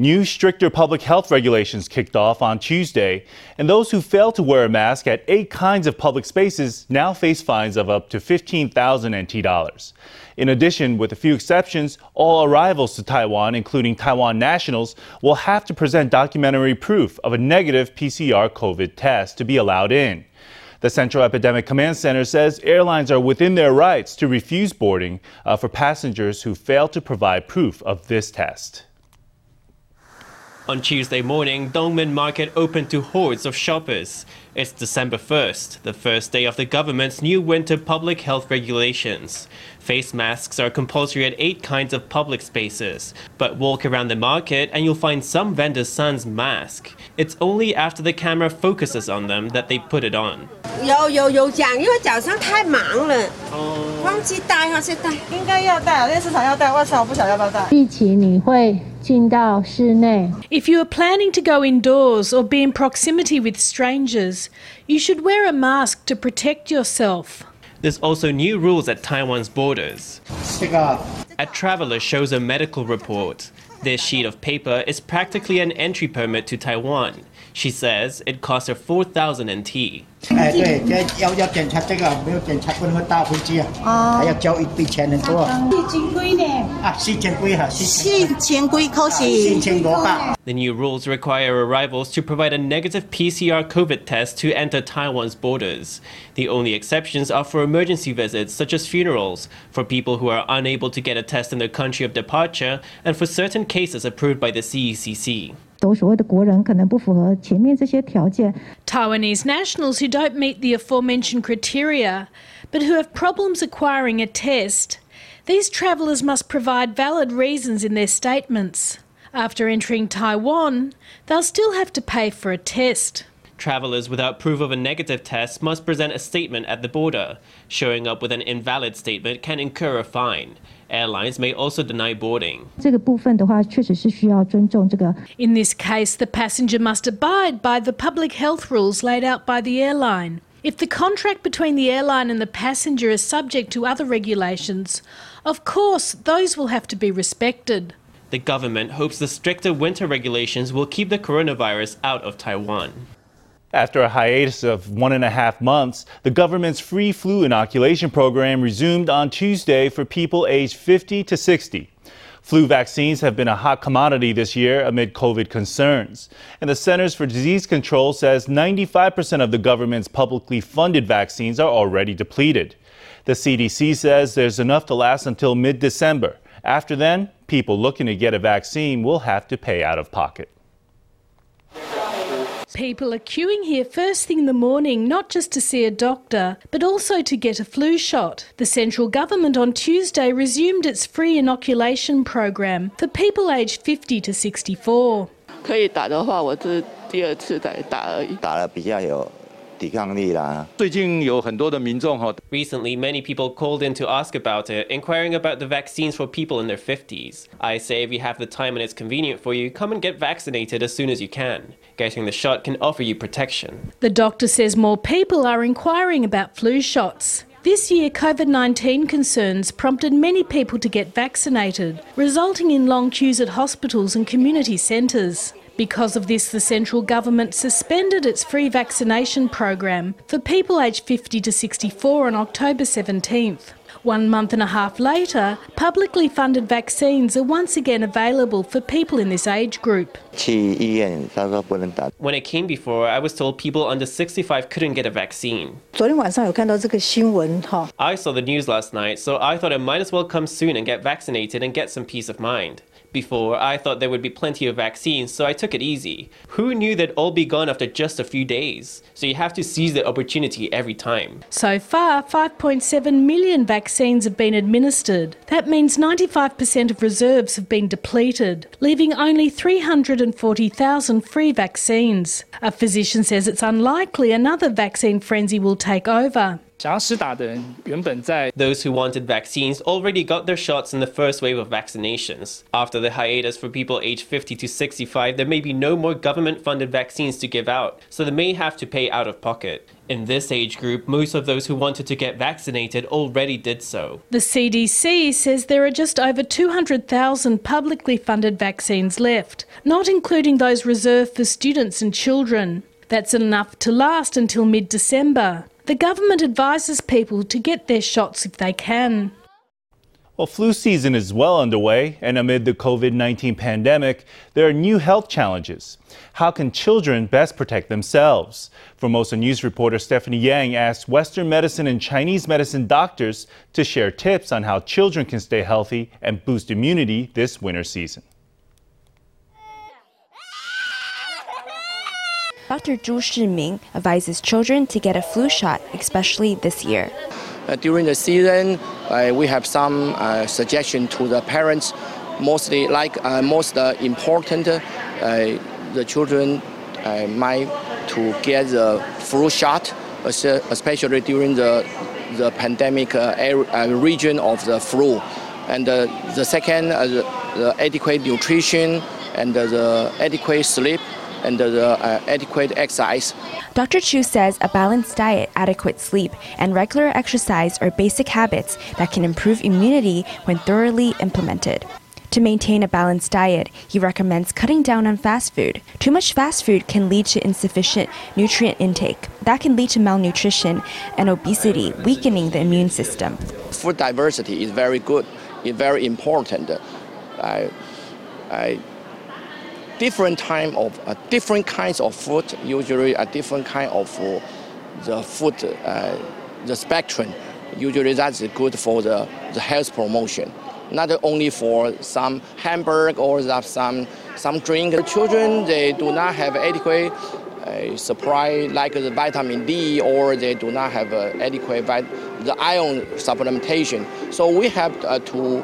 New stricter public health regulations kicked off on Tuesday, and those who fail to wear a mask at eight kinds of public spaces now face fines of up to 15,000 NT dollars. In addition, with a few exceptions, all arrivals to Taiwan, including Taiwan nationals, will have to present documentary proof of a negative PCR COVID test to be allowed in. The Central Epidemic Command Center says airlines are within their rights to refuse boarding uh, for passengers who fail to provide proof of this test. On Tuesday morning, Dongmen Market opened to hordes of shoppers. It's December 1st, the first day of the government's new winter public health regulations. Face masks are compulsory at eight kinds of public spaces, but walk around the market and you'll find some vendors' son's mask. It's only after the camera focuses on them that they put it on. 有有有讲，因为早上太忙了，忘记带哈，现在应该要戴，那市场要戴，外场我不晓得要不要戴。疫情你会 进到室内。 If you are planning to go indoors or be in proximity with strangers, you should wear a mask to protect yourself. There's also new rules at Taiwan's borders. 这个 A traveler shows a medical report. This sheet of paper is practically an entry permit to Taiwan. She says it costs her 4,000 NT. 哎，对，这要要检查这个，没有检查不能搭飞机啊，还要交一笔钱很多啊，四千几哈，四千四千几块四是千多吧。 The new rules require arrivals to provide a negative PCR COVID test to enter Taiwan's borders. The only exceptions are for emergency visits, such as funerals, for people who are unable to get a test in their country of departure, and for certain cases approved by the E CECC. Taiwanese nationals who don't meet the aforementioned criteria, but who have problems acquiring a test, these travellers must provide valid reasons in their statements. After entering Taiwan, they'll still have to pay for a test. Travelers without proof of a negative test must present a statement at the border. Showing up with an invalid statement can incur a fine. Airlines may also deny boarding. In this case, the passenger must abide by the public health rules laid out by the airline. If the contract between the airline and the passenger is subject to other regulations, of course those will have to be respected. The government hopes the stricter winter regulations will keep the coronavirus out of Taiwan. After a hiatus of one and a half months, the government's free flu inoculation program resumed on Tuesday for people aged 50 to 60. Flu vaccines have been a hot commodity this year amid COVID concerns. And the Centers for Disease Control says 95% of the government's publicly funded vaccines are already depleted. The CDC says there's enough to last until mid December. After then, people looking to get a vaccine will have to pay out of pocket. People are queuing here first thing in the morning, not just to see a doctor, but also to get a flu shot. The central government on Tuesday resumed its free inoculation program for people aged 50 to 64. 可以打的话，我这是第二次才打而已。打了比较有 抵抗力啦。最近有很多的民众哈， Recently, many people called in to ask about it, inquiring about the vaccines for people in their 50s. I say if you have the time and it's convenient for you, come and get vaccinated as soon as you can. Getting the shot can offer you protection. The doctor says more people are inquiring about flu shots. This year, COVID 19 concerns prompted many people to get vaccinated, resulting in long queues at hospitals and community centres. Because of this, the central government suspended its free vaccination program for people aged 50 to 64 on October 17th. One month and a half later, publicly funded vaccines are once again available for people in this age group. When it came before, I was told people under 65 couldn't get a vaccine. I saw the news last night, so I thought I might as well come soon and get vaccinated and get some peace of mind. Before, I thought there would be plenty of vaccines, so I took it easy. Who knew they'd all be gone after just a few days? So you have to seize the opportunity every time. So far, 5.7 million vaccines have been administered. That means 95% of reserves have been depleted, leaving only 340,000 free vaccines. A physician says it's unlikely another vaccine frenzy will take over. Those who wanted vaccines already got their shots in the first wave of vaccinations. After the hiatus for people aged 50 to 65, there may be no more government funded vaccines to give out, so they may have to pay out of pocket. In this age group, most of those who wanted to get vaccinated already did so. The CDC says there are just over 200,000 publicly funded vaccines left, not including those reserved for students and children. That's enough to last until mid December. The government advises people to get their shots if they can. Well, flu season is well underway, and amid the COVID 19 pandemic, there are new health challenges. How can children best protect themselves? Formosa News reporter Stephanie Yang asked Western medicine and Chinese medicine doctors to share tips on how children can stay healthy and boost immunity this winter season. Dr. Zhu Shiming advises children to get a flu shot, especially this year. Uh, during the season, uh, we have some uh, suggestion to the parents. Mostly, like uh, most important, uh, the children uh, might to get the flu shot, especially during the the pandemic region of the flu. And the second, the adequate nutrition and the adequate sleep and the uh, adequate exercise. Dr. Chu says a balanced diet, adequate sleep, and regular exercise are basic habits that can improve immunity when thoroughly implemented. To maintain a balanced diet, he recommends cutting down on fast food. Too much fast food can lead to insufficient nutrient intake. That can lead to malnutrition and obesity, weakening the immune system. Food diversity is very good, it's very important. I, I different time of uh, different kinds of food, usually a different kind of uh, the food, uh, the spectrum. Usually that's good for the, the health promotion. Not only for some hamburger or some some drink. The children they do not have adequate uh, supply like the vitamin D or they do not have uh, adequate the iron supplementation. So we have uh, to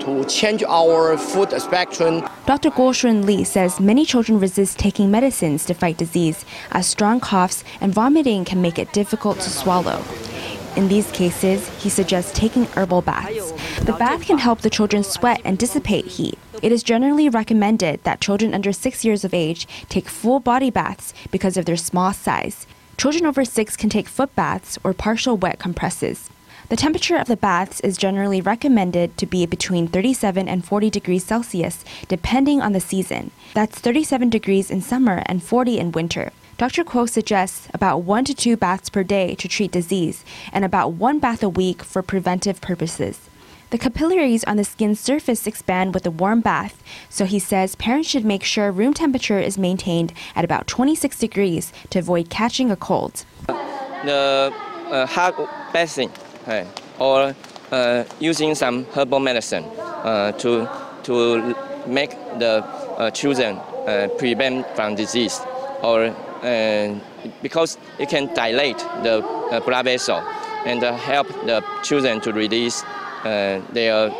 to change our food spectrum. Dr. Guoshun Li says many children resist taking medicines to fight disease, as strong coughs and vomiting can make it difficult to swallow. In these cases, he suggests taking herbal baths. The bath can help the children sweat and dissipate heat. It is generally recommended that children under 6 years of age take full body baths because of their small size. Children over 6 can take foot baths or partial wet compresses. The temperature of the baths is generally recommended to be between 37 and 40 degrees Celsius, depending on the season. That's 37 degrees in summer and 40 in winter. Dr. Kuo suggests about one to two baths per day to treat disease and about one bath a week for preventive purposes. The capillaries on the skin's surface expand with a warm bath, so he says parents should make sure room temperature is maintained at about 26 degrees to avoid catching a cold. The uh, hot bathing or uh, using some herbal medicine uh, to to make the uh, children prevent from disease. Or because it can dilate the blood vessel and help the children to release their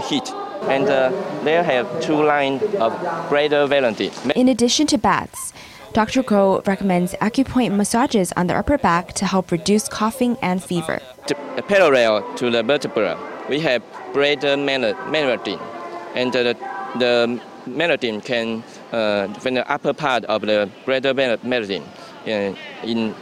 heat. And uh, they have two lines of greater validity. In addition to baths, Dr. Ko recommends acupoint massages on the upper back to help reduce coughing and fever. Parallel to the vertebra, we have greater meridian, and the, the can, uh, from the upper part of the greater meridian uh, in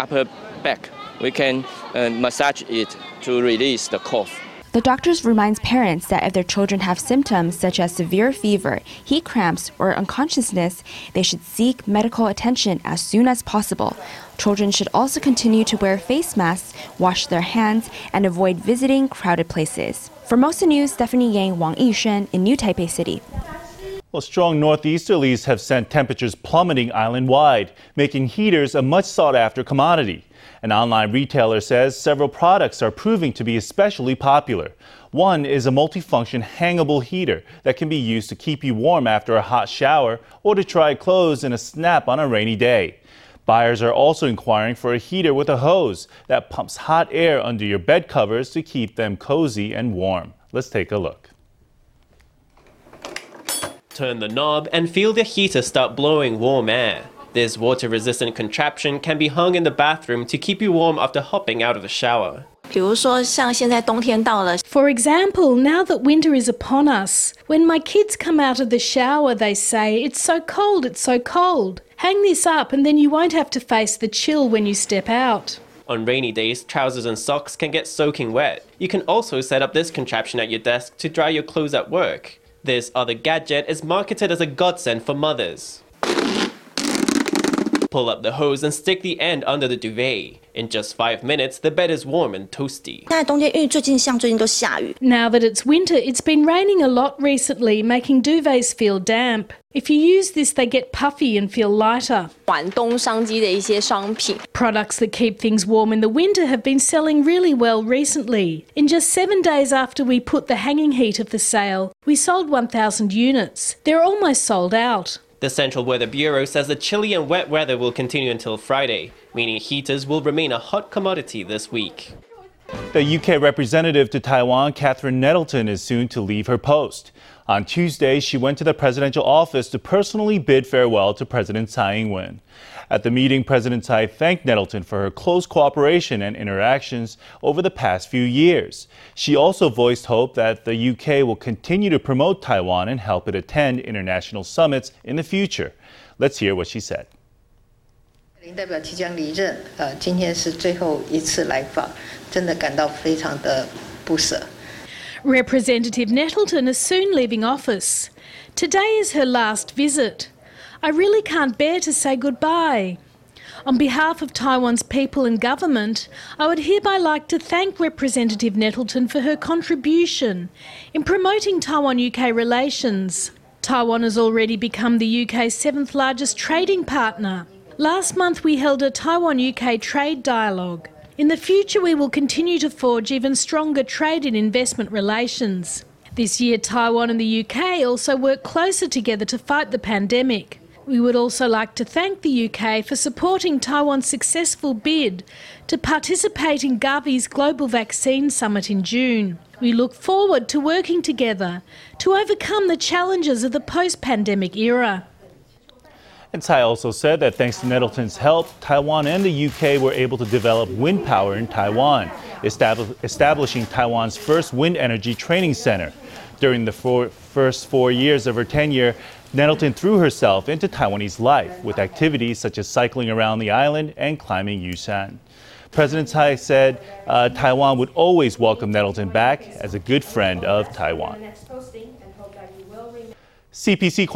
upper back, we can uh, massage it to release the cough. The doctors reminds parents that if their children have symptoms such as severe fever, heat cramps, or unconsciousness, they should seek medical attention as soon as possible. Children should also continue to wear face masks, wash their hands, and avoid visiting crowded places. For Formosa News, Stephanie Yang, Wang Yishen in New Taipei City. Well, strong northeasterlies have sent temperatures plummeting island wide, making heaters a much sought after commodity. An online retailer says several products are proving to be especially popular. One is a multifunction hangable heater that can be used to keep you warm after a hot shower or to dry clothes in a snap on a rainy day. Buyers are also inquiring for a heater with a hose that pumps hot air under your bed covers to keep them cozy and warm. Let's take a look. Turn the knob and feel the heater start blowing warm air. This water resistant contraption can be hung in the bathroom to keep you warm after hopping out of the shower. For example, now that winter is upon us, when my kids come out of the shower, they say, It's so cold, it's so cold. Hang this up, and then you won't have to face the chill when you step out. On rainy days, trousers and socks can get soaking wet. You can also set up this contraption at your desk to dry your clothes at work. This other gadget is marketed as a godsend for mothers. Pull up the hose and stick the end under the duvet. In just five minutes, the bed is warm and toasty. Now that it's winter, it's been raining a lot recently, making duvets feel damp. If you use this, they get puffy and feel lighter. Products that keep things warm in the winter have been selling really well recently. In just seven days after we put the hanging heater for sale, we sold 1,000 units. They're almost sold out. The Central Weather Bureau says the chilly and wet weather will continue until Friday, meaning heaters will remain a hot commodity this week. The UK representative to Taiwan, Catherine Nettleton, is soon to leave her post. On Tuesday, she went to the presidential office to personally bid farewell to President Tsai Ing-wen. At the meeting, President Tsai thanked Nettleton for her close cooperation and interactions over the past few years. She also voiced hope that the UK will continue to promote Taiwan and help it attend international summits in the future. Let's hear what she said. 林代表即将离任，呃，今天是最后一次来访，真的感到非常的不舍。Representative Nettleton is soon leaving office. Today is her last visit. I really can't bear to say goodbye. On behalf of Taiwan's people and government, I would hereby like to thank Representative Nettleton for her contribution in promoting Taiwan UK relations. Taiwan has already become the UK's seventh largest trading partner. Last month we held a Taiwan UK trade dialogue. In the future, we will continue to forge even stronger trade and investment relations. This year, Taiwan and the UK also work closer together to fight the pandemic. We would also like to thank the UK for supporting Taiwan's successful bid to participate in Gavi's Global Vaccine Summit in June. We look forward to working together to overcome the challenges of the post pandemic era. And Tsai also said that thanks to Nettleton's help, Taiwan and the UK were able to develop wind power in Taiwan, establishing Taiwan's first wind energy training center. During the four, first four years of her tenure, Nettleton threw herself into Taiwanese life with activities such as cycling around the island and climbing Yushan. President Tsai said uh, Taiwan would always welcome Nettleton back as a good friend of Taiwan. CPC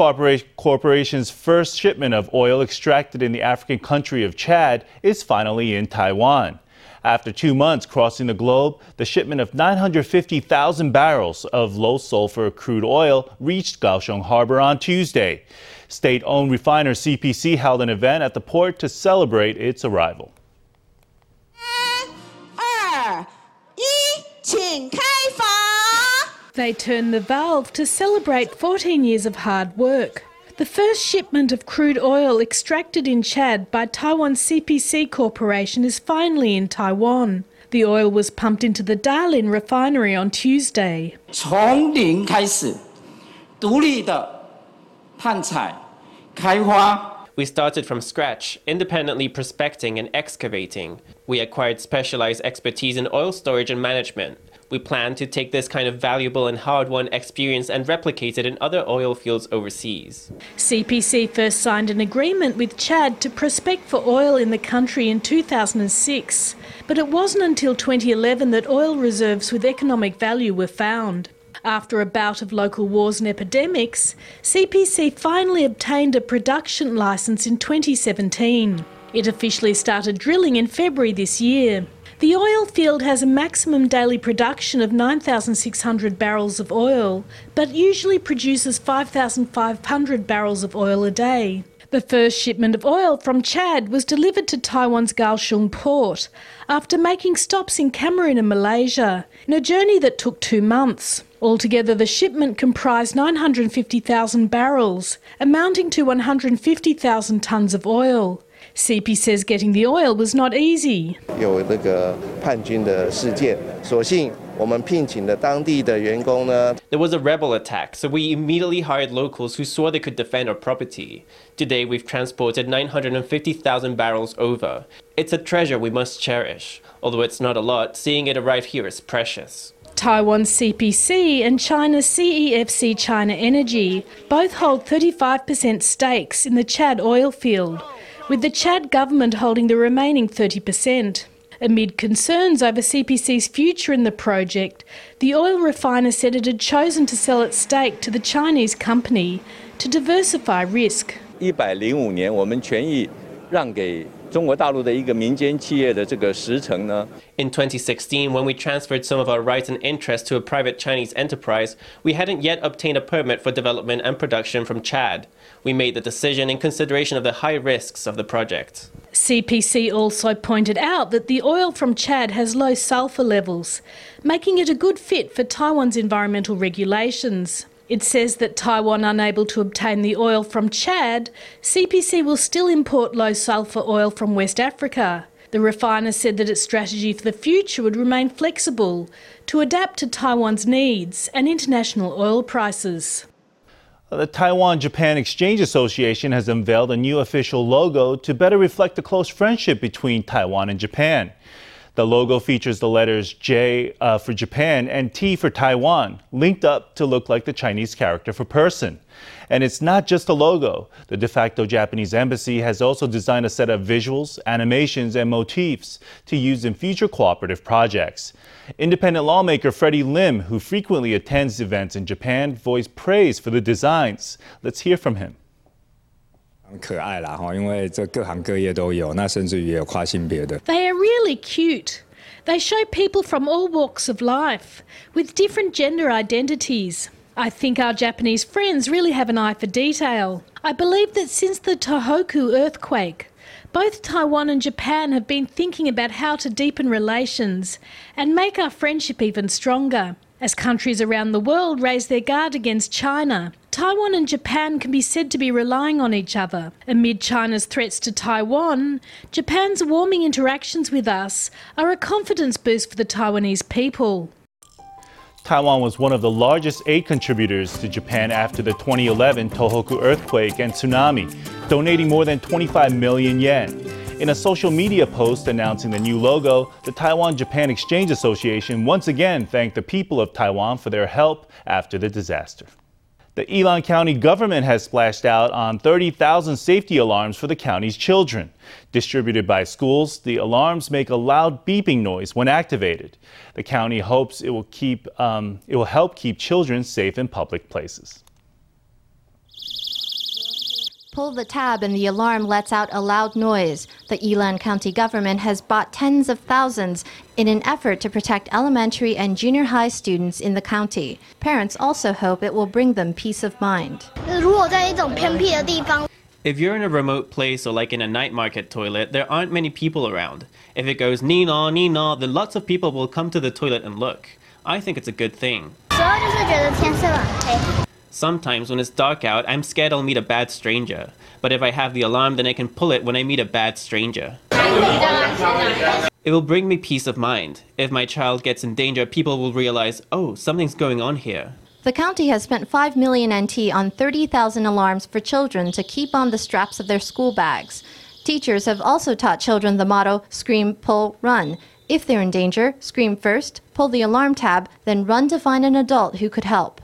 Corporation's first shipment of oil extracted in the African country of Chad is finally in Taiwan. After two months crossing the globe, the shipment of 950,000 barrels of low sulfur crude oil reached Kaohsiung Harbor on Tuesday. State owned refiner CPC held an event at the port to celebrate its arrival. They turn the valve to celebrate 14 years of hard work. The first shipment of crude oil extracted in Chad by Taiwan CPC Corporation is finally in Taiwan. The oil was pumped into the Dalin refinery on Tuesday. We started from scratch, independently prospecting and excavating. We acquired specialized expertise in oil storage and management. We plan to take this kind of valuable and hard won experience and replicate it in other oil fields overseas. CPC first signed an agreement with Chad to prospect for oil in the country in 2006, but it wasn't until 2011 that oil reserves with economic value were found. After a bout of local wars and epidemics, CPC finally obtained a production licence in 2017. It officially started drilling in February this year. The oil field has a maximum daily production of 9,600 barrels of oil, but usually produces 5,500 barrels of oil a day. The first shipment of oil from Chad was delivered to Taiwan's Kaohsiung port after making stops in Cameroon and Malaysia, in a journey that took two months. Altogether, the shipment comprised 950,000 barrels, amounting to 150,000 tonnes of oil. CP says getting the oil was not easy. 有那个叛军的事件，所幸 There was a rebel attack, so we immediately hired locals who swore they could defend our property. Today, we've transported 950,000 barrels over. It's a treasure we must cherish. Although it's not a lot, seeing it arrive here is precious. Taiwan's CPC and China's CEFC China Energy both hold 35% stakes in the Chad oil field, with the Chad government holding the remaining 30%. Amid concerns over CPC's future in the project, the oil refiner said it had chosen to sell its stake to the Chinese company to diversify risk. 一百零五年，我们权益让给中国大陆的一个民间企业的这个实成呢。In 2016, when we transferred some of our rights and interests to a private Chinese enterprise, we hadn't yet obtained a permit for development and production from Chad. We made the decision in consideration of the high risks of the project. CPC also pointed out that the oil from Chad has low sulphur levels, making it a good fit for Taiwan's environmental regulations. It says that Taiwan unable to obtain the oil from Chad, CPC will still import low sulphur oil from West Africa. The refiner said that its strategy for the future would remain flexible to adapt to Taiwan's needs and international oil prices. The Taiwan Japan Exchange Association has unveiled a new official logo to better reflect the close friendship between Taiwan and Japan. The logo features the letters J uh, for Japan and T for Taiwan, linked up to look like the Chinese character for person. And it's not just a logo. The de facto Japanese embassy has also designed a set of visuals, animations, and motifs to use in future cooperative projects. Independent lawmaker Freddy Lim, who frequently attends events in Japan, voiced praise for the designs. Let's hear from him. 可爱啦哈，因为这各行各业都有，那甚至于也有跨性别的。They are really cute. They show people from all walks of life with different gender identities. I think our Japanese friends really have an eye for detail. I believe that since the Tohoku earthquake, both Taiwan and Japan have been thinking about how to deepen relations and make our friendship even stronger. As countries around the world raise their guard against China, Taiwan and Japan can be said to be relying on each other. Amid China's threats to Taiwan, Japan's warming interactions with us are a confidence boost for the Taiwanese people. Taiwan was one of the largest aid contributors to Japan after the 2011 Tohoku earthquake and tsunami, donating more than 25 million yen. In a social media post announcing the new logo, the Taiwan Japan Exchange Association once again thanked the people of Taiwan for their help after the disaster. The Yilan County government has splashed out on 30,000 safety alarms for the county's children. Distributed by schools, the alarms make a loud beeping noise when activated. The county hopes it will keep um, it will help keep children safe in public places. Pull the tab and the alarm lets out a loud noise. The Yilan County government has bought tens of thousands in an effort to protect elementary and junior high students in the county. Parents also hope it will bring them peace of mind. If you're in a remote place or like in a night market toilet, there aren't many people around. If it goes Nina, Nina, then lots of people will come to the toilet and look. I think it's a good thing. Sometimes when it's dark out, I'm scared I'll meet a bad stranger. But if I have the alarm, then I can pull it when I meet a bad stranger. It will bring me peace of mind. If my child gets in danger, people will realize, oh, something's going on here. The county has spent 5 million NT on 30,000 alarms for children to keep on the straps of their school bags. Teachers have also taught children the motto scream, pull, run. If they're in danger, scream first, pull the alarm tab, then run to find an adult who could help.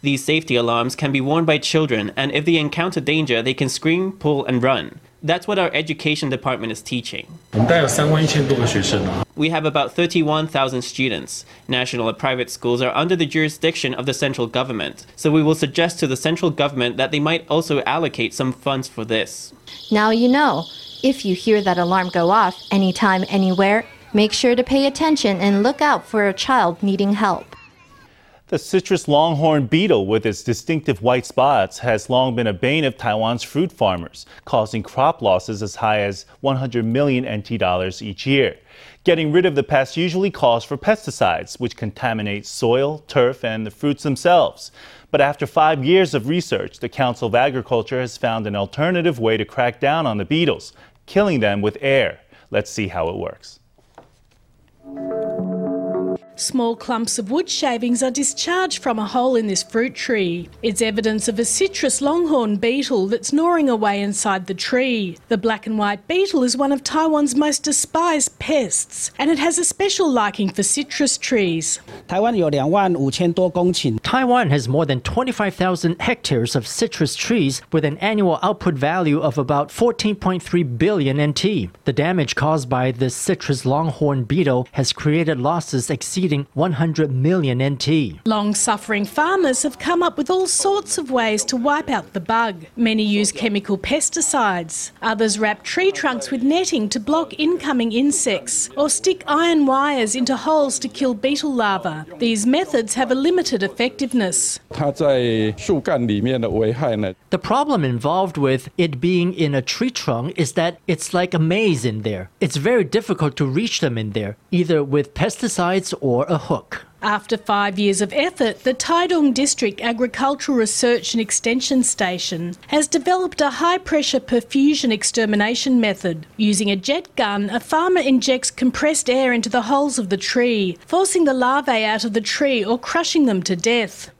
These safety alarms can be worn by children, and if they encounter danger, they can scream, pull, and run. That's what our education department is teaching. We have about 31,000 students. National and private schools are under the jurisdiction of the central government, so we will suggest to the central government that they might also allocate some funds for this. Now you know. If you hear that alarm go off anytime, anywhere, make sure to pay attention and look out for a child needing help. The citrus longhorn beetle, with its distinctive white spots, has long been a bane of Taiwan's fruit farmers, causing crop losses as high as 100 million NT dollars each year. Getting rid of the pest usually calls for pesticides, which contaminate soil, turf, and the fruits themselves. But after five years of research, the Council of Agriculture has found an alternative way to crack down on the beetles, killing them with air. Let's see how it works. Small clumps of wood shavings are discharged from a hole in this fruit tree. It's evidence of a citrus longhorn beetle that's gnawing away inside the tree. The black and white beetle is one of Taiwan's most despised pests, and it has a special liking for citrus trees. Taiwan has more than 25,000 hectares of citrus trees with an annual output value of about 14.3 billion NT. The damage caused by the citrus longhorn beetle has created losses exceeding 100 million NT. Long suffering farmers have come up with all sorts of ways to wipe out the bug. Many use chemical pesticides. Others wrap tree trunks with netting to block incoming insects or stick iron wires into holes to kill beetle larvae. These methods have a limited effectiveness. The problem involved with it being in a tree trunk is that it's like a maze in there. It's very difficult to reach them in there, either with pesticides or a hook. After five years of effort, the Taitung District Agricultural Research and Extension Station has developed a high pressure perfusion extermination method. Using a jet gun, a farmer injects compressed air into the holes of the tree, forcing the larvae out of the tree or crushing them to death.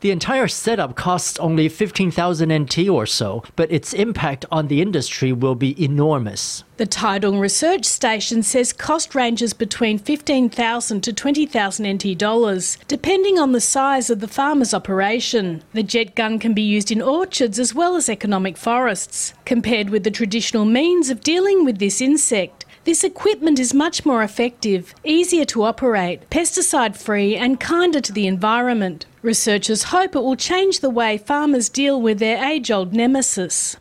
The entire setup costs only 15,000 NT or so, but its impact on the industry will be enormous. The Taitung Research Station says cost ranges between 15,000 to 20,000 NT dollars, depending on the size of the farmer's operation. The jet gun can be used in orchards as well as economic forests. Compared with the traditional means of dealing with this insect, this equipment is much more effective, easier to operate, pesticide free, and kinder to the environment. Researchers hope it will change the way farmers deal with their age old nemesis.